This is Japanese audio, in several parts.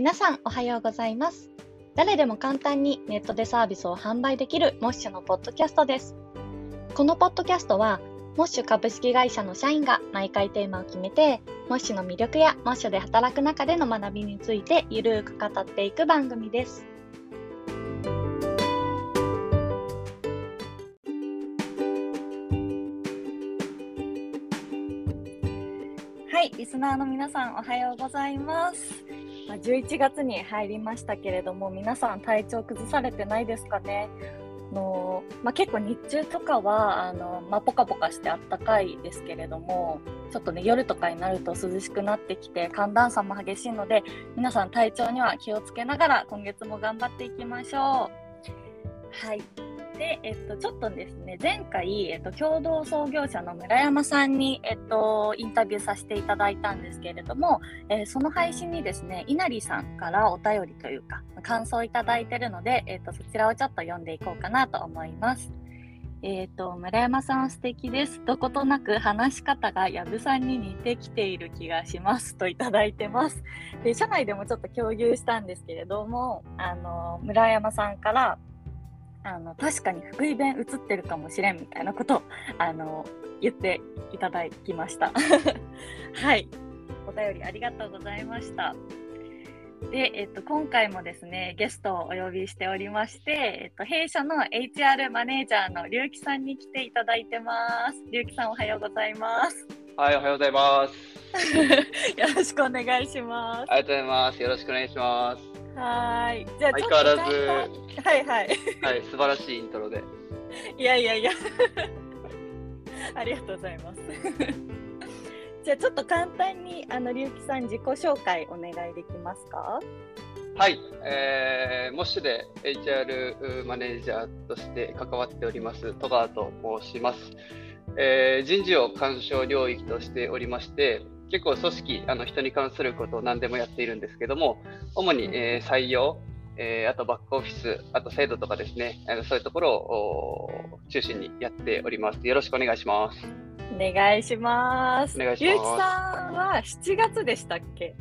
皆さんおはようございます。誰でも簡単にネットでサービスを販売できるモッシュのポッドキャストです。このポッドキャストは、モッシュ株式会社の社員が毎回テーマを決めて、モッシュの魅力やモッシュで働く中での学びについてゆるく語っていく番組です。はい、リスナーの皆さんおはようございます。まあ、11月に入りましたけれども、皆さん体調崩されてないですかね？あのまあ、結構日中とかはあの、まあ、ポカポカしてあったかいですけれどもちょっとね夜とかになると涼しくなってきて寒暖差も激しいので皆さん体調には気をつけながら今月も頑張っていきましょう。はいで、えっと、ちょっとですね、前回、えっと、共同創業者の村山さんに、えっと、インタビューさせていただいたんですけれども、えーその配信にですね、稲荷さんからお便りというか、感想いただいてるので、えっと、そちらをちょっと読んでいこうかなと思います。えっ、と、村山さん素敵です。どことなく話し方がやぶさんに似てきている気がします。といただいてます。で、社内でもちょっと共有したんですけれども、あの、村山さんから、あの、確かに福井弁映ってるかもしれんみたいなことを、あの、言っていただきました。はい。お便りありがとうございました。で、えっと、今回もですね、ゲストをお呼びしておりまして、えっと、弊社の HR マネージャーの龍樹さんに来ていただいてます。龍樹さんおはようございます。はい、おはようございます。よろしくお願いします。ありがとうございます。よろしくお願いします。はーい。じゃあ、相変わらず、ず。はいはい。はい、素晴らしいイントロで。いやいやいや。ありがとうございます。じゃあ、ちょっと簡単に、あの、龍樹さん自己紹介お願いできますか？はい、えー、モッシュで HR マネージャーとして関わっております、戸川と申します。えー人事を干渉領域としておりまして、結構組織、あの人に関することを何でもやっているんですけども、主に、えー採用、えーあとバックオフィス、あと制度とかですね、あのそういうところをお中心にやっております。よろしくお願いします。お願いします。お願いします龍樹さんは7月でしたっけ？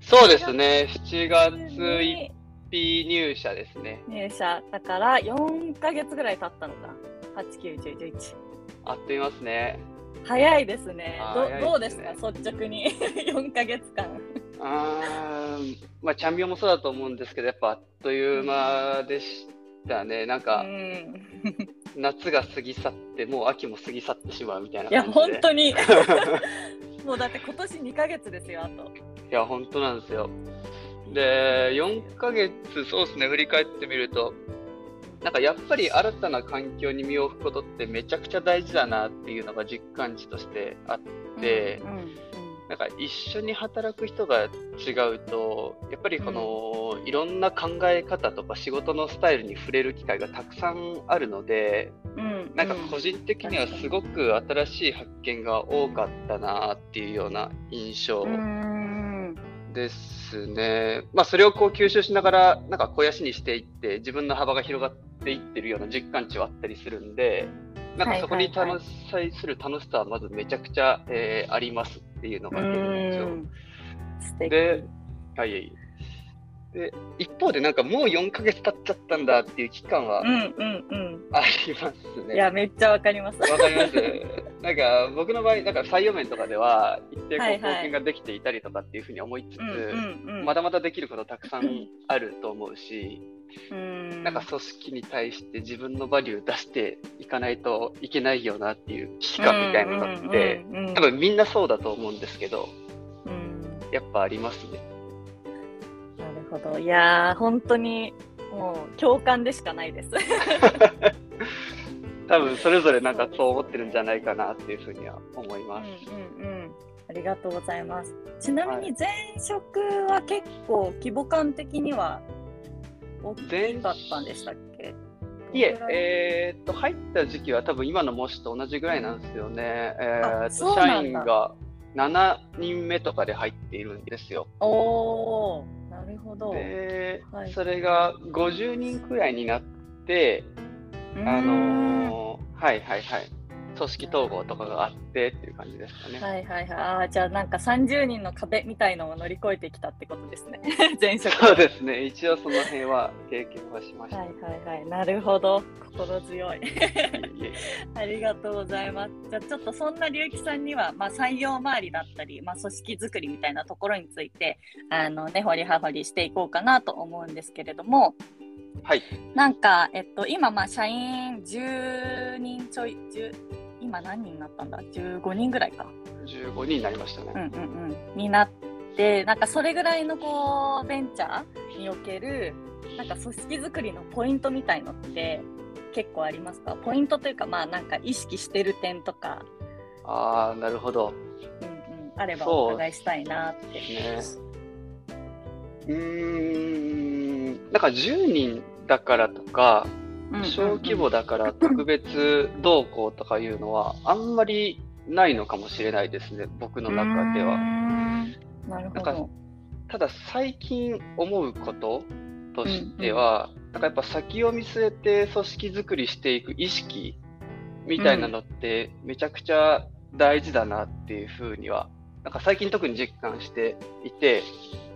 そうですね、7月1日入社ですね。入社だから4ヶ月ぐらい経ったのかな。8、9、10、11。あっという間ですね。早いですね。どどうですか？率直に。4ヶ月間。あーまあ、チャンピオンもそうだと思うんですけど、やっぱあっという間でしたね。なんうか、ん。夏が過ぎ去って、もう秋も過ぎ去ってしまうみたいないや、感じで。本当に。もうだって今年2ヶ月ですよ、あと。いや、本当なんですよ。で、4ヶ月、そうですね、振り返ってみると、なんかやっぱり新たな環境に身を置くことってめちゃくちゃ大事だなっていうのが実感値としてあって、なんか一緒に働く人が違うと、やっぱりこの、いろんな考え方とか仕事のスタイルに触れる機会がたくさんあるので、うんなんか個人的にはすごく新しい発見が多かったなっていうような印象うんですね。まあそれをこう吸収しながら、なんか肥やしにしていって、自分の幅が広がっていってるような実感値はあったりするんで、なんかそこにはいはいはいする楽しさはまずめちゃくちゃ、えーありますっていうのが現状。で、はいはい。で、一方でなんかもう4ヶ月経っちゃったんだっていう期間はうんうんうん。ありますね。いや、めっちゃわかります。わかります。なんか僕の場合、なんか採用面とかでは一定こう貢献ができていたりとかっていうふうに思いつつ。まだまだできることたくさんあると思うし、うんなんか組織に対して自分のバリュー出していかないといけないよなっていう危機感みたいなのって、多分みんなそうだと思うんですけど、うんやっぱありますね。なるほど。いやー、本当にもう共感でしかないです。多分それぞれなんかそう思ってるんじゃないかなっていうふうには思います。うんうんうん。ありがとうございます。ちなみに前職は結構規模感的には大きかったんでしたっけ？いえ、えーっと、入った時期は多分今の模試と同じぐらいなんですよね。えーっあと、社員が7人目とかで入っているんですよ。おー、なるほど。で、はいそれが50人くらいになって、あのーはいはいはい。組織統合とかがあってっていう感じですかね。はいはいはい。ああ、じゃあなんか30人の壁みたいのを乗り越えてきたってことですね。前職。そうですね。一応その辺は経験はしました。はいはいはい。なるほど。心強い。ありがとうございます。じゃあちょっとそんな龍樹さんには、まあ、採用周りだったり、まあ、組織づくりみたいなところについて、あのね、掘り葉掘りしていこうかなと思うんですけれども、はい。なんか、えっと、今、まあ、社員10人ちょい、10今何人になったんだ ?15 人ぐらいか。15人になりましたね。うんうんうん。になって、なんかそれぐらいのこう、ベンチャーにおける、なんか組織づくりのポイントみたいのって結構ありますか？ポイントというか、まあなんか意識してる点とか、ああ、なるほど。うんうん、あればお伺いしたいなって。ねうーん、なんか10人だからとか、うんうんうん小規模だから特別動向とかいうのは、あんまりないのかもしれないですね、僕の中では。んなるほなんかど。ただ、最近思うこととしては、なんかやっぱ先を見据えて組織づくりしていく意識みたいなのって、めちゃくちゃ大事だなっていうふうには、なんか最近特に実感していて、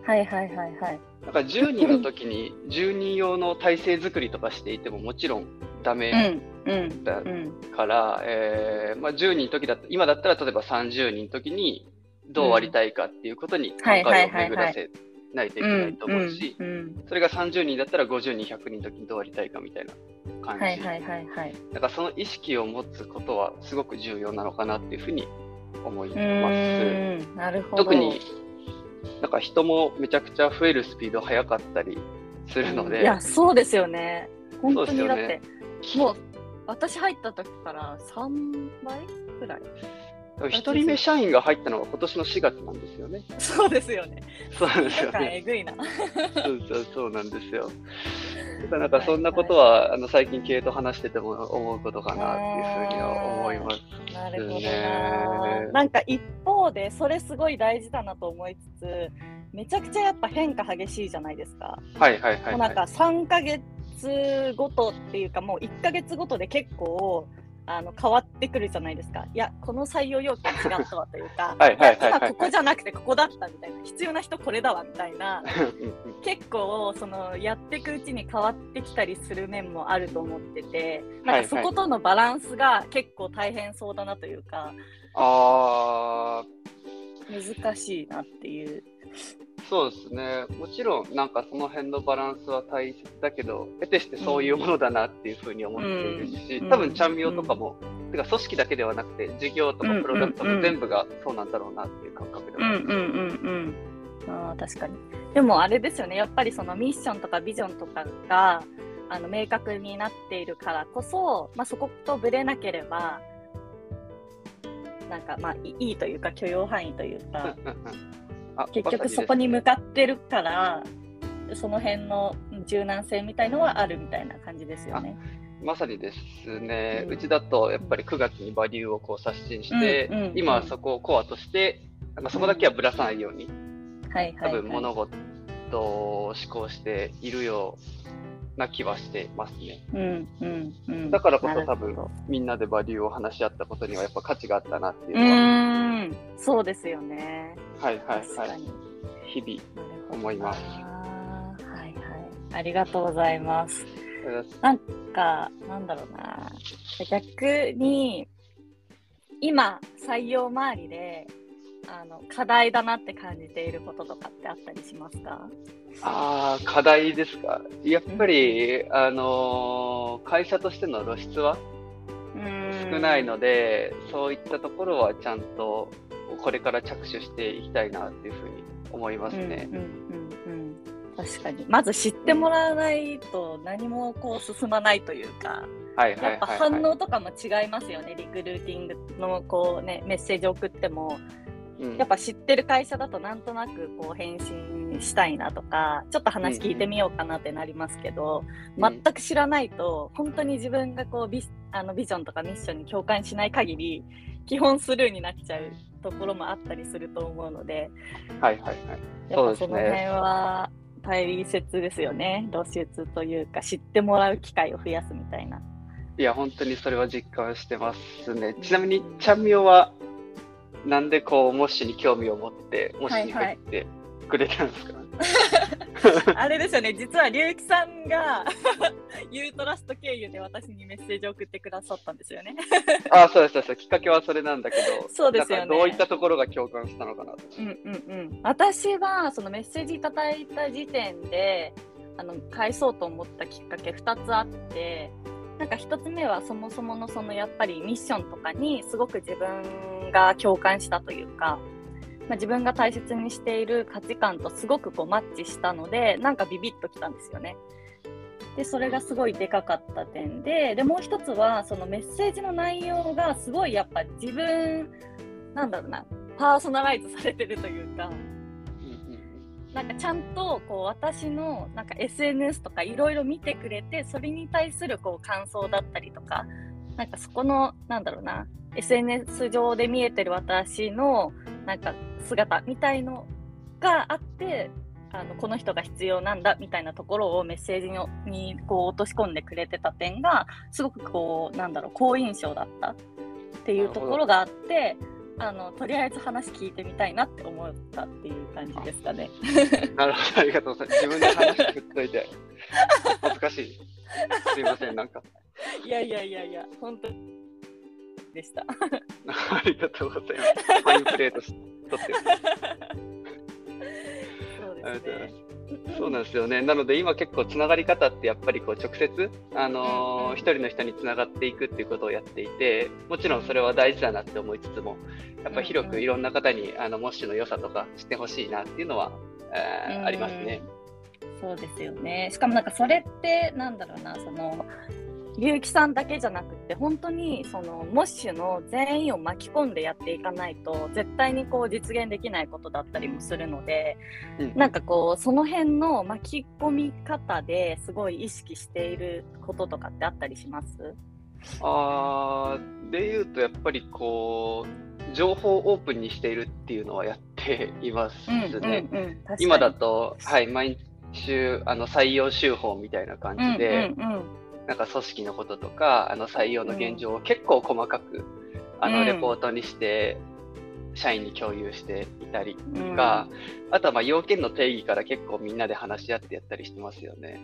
はいはいはいはい。なんか10人の時に10人用の体制作りとかしていてももちろんダうメんうんだうんから、えーまあ、10人の時だった今だったら例えば30人の時にどうありたいかっていうことに考えを巡らせないといけないと思うし、それが30人だったら50人、100人の時にどうありたいかみたいな感じ。はいはいはいはい。なんかその意識を持つことはすごく重要なのかなっていうふうに思いうます。特にか人もめちゃくちゃ増えるスピード速かったりするので、いや、そうですよね。本当にだって、もう私入った時から3倍くらい。一人目社員が入ったのが今年の4月なんですよね。そうですよね。そうなんですよね。えぐいな。そうそうそうなんですよ。なんかそんなことは、あの最近系と話してても思うことかなっていうふうには思います。なるほどなね。なんか一方で、それすごい大事だなと思いつつ、めちゃくちゃやっぱ変化激しいじゃないですか。はいはいはい、はい。なんか3ヶ月ごとっていうか、もう1ヶ月ごとで結構あの変わってくるじゃないですか。いや、この採用要件違ったわというか、はいはいはいはい。や今ここじゃなくてここだったみたいな、必要な人これだわみたいな、結構そのやっていくうちに変わってきたりする面もあると思ってて、なんかそことのバランスが結構大変そうだなというか、あ難しいなっていう。ーそうですね。もちろんなんかその辺のバランスは大切だけど、得てしてそういうものだなっていうふうに思っているし、うん多分チャンミオとかも、てか組織だけではなくて、事業とかプロダクトも全部がそうなんだろうなっていう感覚ではあります。うんうんうんうん。あー確かに。でもあれですよね、やっぱりそのミッションとかビジョンとかがあの明確になっているからこそ、まあ、そことぶれなければ、なんかまあいいいというか許容範囲というか、結局そこに向かってるから、その辺の柔軟性みたいのはあるみたいな感じですよね。まさにですね、うんうちだとやっぱり9月にバリューをこう刷新して、うんうん今はそこをコアとして、なんかそこだけはぶらさないように、はいはい、多分はい。物事を思考しているような気はしてますね。うんうんうん。だからこそ多分みんなでバリューを話し合ったことにはやっぱ価値があったなっていううのは、そうですよね。はいはいはい。日々。思いますはいはい。ありがとうございます。えーなんか、なんだろうな。逆に、今、採用周りで、あの、課題だなって感じていることとかってあったりしますか？ああ、課題ですか？やっぱり、あのー会社としての露出は？少ないので、そういったところはちゃんとこれから着手していきたいなっていうふうに思いますね。うんうんうんうん確かに。まず知ってもらわないと何もこう進まないというか、はいはいやっぱ。反応とかも違いますよね。リクルーティングのこうね、メッセージ送っても、うんやっぱ知ってる会社だとなんとなくこう返信したいなとか、ちょっと話聞いてみようかなってなりますけど、全く知らないと、本当に自分がこうビあのビジョンとかミッションに共感しない限り、基本スルーになっちゃうところもあったりすると思うので、はいはいはい。やその辺ね。は大切ですよね。露出というか、知ってもらう機会を増やすみたいな。いや、本当にそれは実感してますね。ちなみに、ちゃんみょは、なんでこう、モッシュに興味を持って、モッシュに入ってくれたんですか、はいはい、あれですよね、実は龍樹さんが ユートラスト経由で私にメッセージを送ってくださったんですよね。あそうですそうです、きっかけはそれなんだけど、そうですよね。どういったところが共感したのかなうんうんうん。私は、そのメッセージいただいた時点で、あの返そうと思ったきっかけ2つあって、なんか1つ目はそもそものそのやっぱりミッションとかにすごく自分が共感したというか、まあ、自分が大切にしている価値観とすごくこうマッチしたのでなんかビビッときたんですよね。でそれがすごいでかかった点ででもう一つはそのメッセージの内容がすごいやっぱ自分なんだろうなパーソナライズされてるというか。なんかちゃんとこう私のなんか SNS とかいろいろ見てくれてそれに対するこう感想だったりとかなんかそこのなんだろうな SNS 上で見えてる私のなんか姿みたいのがあってあのこの人が必要なんだみたいなところをメッセージにこう落とし込んでくれてた点がすごくこうなんだろう好印象だったっていうところがあってあのとりあえず話聞いてみたいなって思ったっていう感じですかね。なるほどありがとうございます。自分で話振っといて恥ずかしい。すいませんなんか。いやいやいやいや本当でした。ありがとうございます。ファインプレートしとって。そうですね。そうなんですよね。なので今結構つながり方ってやっぱりこう直接、あのー、一人の人につながっていくっていうことをやっていて、もちろんそれは大事だなって思いつつも、やっぱ広くいろんな方にあのモッシュの良さとか知ってほしいなっていうのは、えー、ありますね。そうですよね。しかもなんかそれってなんだろうな、その結城さんだけじゃなくて本当にそのモッシュの全員を巻き込んでやっていかないと絶対にこう実現できないことだったりもするので、うん、なんかこうその辺の巻き込み方ですごい意識していることとかってあったりします？あでいうとやっぱりこう情報をオープンにしているっていうのはやっていますね。今だと、はい、毎週あの採用手法みたいな感じで、うんうんうんなんか組織のこととかあの採用の現状を結構細かく、あのレポートにして、社員に共有していたりとか、うん、あとはまあ要件の定義から結構みんなで話し合ってやったりしてますよね。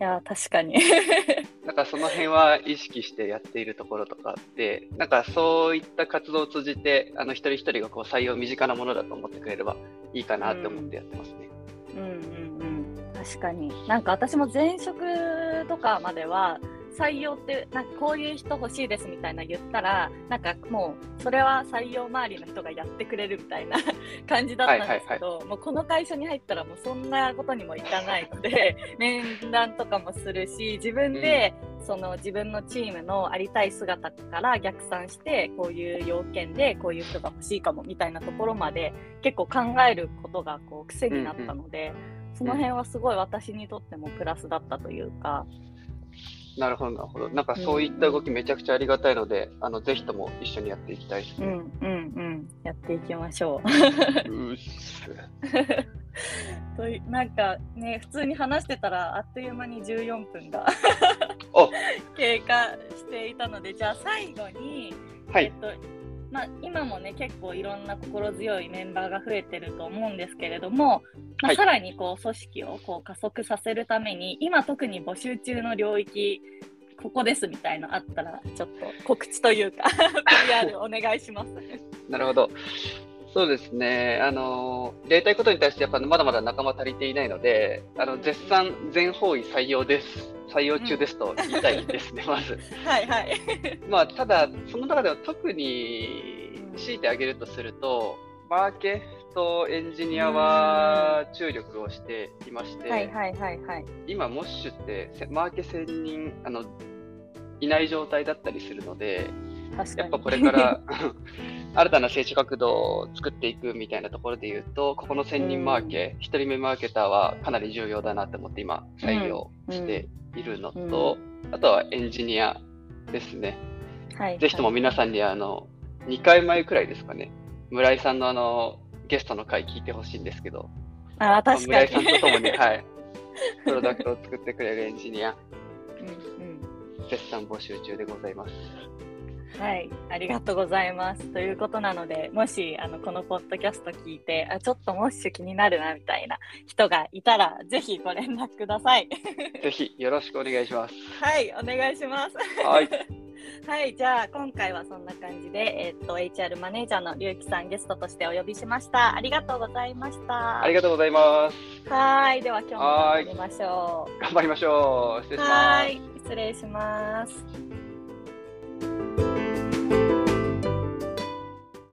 いや確かに。なんかその辺は意識してやっているところとかあってなんかそういった活動を通じてあの一人一人がこう採用身近なものだと思ってくれればいいかなって思ってやってますね。うん、うん、うんうん。確かに。なんか私も前職とかまでは採用ってなんかこういう人欲しいですみたいな言ったらなんかもうそれは採用周りの人がやってくれるみたいな 感じだったんですけど、もうこの会社に入ったらもうそんなことにもいかないので 面談とかもするし自分でその自分のチームのありたい姿から逆算してこういう要件でこういう人が欲しいかもみたいなところまで結構考えることがこう癖になったので、うんうん、その辺はすごい私にとってもプラスだったというか。なるほど、なるほど。なんかそういった動きめちゃくちゃありがたいので、うん、あのぜひとも一緒にやっていきたいですね。うんうんうん。やっていきましょう。うっす。となんかね、普通に話してたらあっという間に14分が経過していたので、じゃあ最後に、はい、えっとまあ、今もね結構いろんな心強いメンバーが増えてると思うんですけれども、まあ、さらにこう組織をこう加速させるために今特に募集中の領域ここですみたいのあったらちょっと告知というか PR お願いします。なるほどそうですね、あのやりたいことに対してやっぱまだまだ仲間足りていないので、あの絶賛全方位採用です、採用中ですと言いたいですね、うん、まず。はいはい。まあ、ただ、その中では特に強いてあげるとすると、マーケとエンジニアは注力をしていまして、はいはいはいはい、今、モッシュってマーケ1000人あのいない状態だったりするので、やっぱこれから 新たな成長角度を作っていくみたいなところで言うと、ここの1000人マーケ、1人目マーケターはかなり重要だなと思って今、採用しているのと、あとはエンジニアですね。はい、ぜひとも皆さんにあの2回前くらいですかね、村井さんのあのゲストの回聞いてほしいんですけど、あ確かに。村井さんとともに、はい、プロダクトを作ってくれるエンジニア。うんうん。絶賛募集中でございます。はい、ありがとうございます。ということなので、もしあのこのポッドキャスト聞いて、あちょっとモッシュ気になるなみたいな人がいたら、ぜひご連絡ください。ぜひよろしくお願いします。はい、お願いします。はい。はい、じゃあ今回はそんな感じで、えっと HR マネージャーのりゅうきさんゲストとしてお呼びしました。ありがとうございました。ありがとうございます。はい、では今日も頑張りましょう。頑張りましょう。失礼します。はい、失礼します。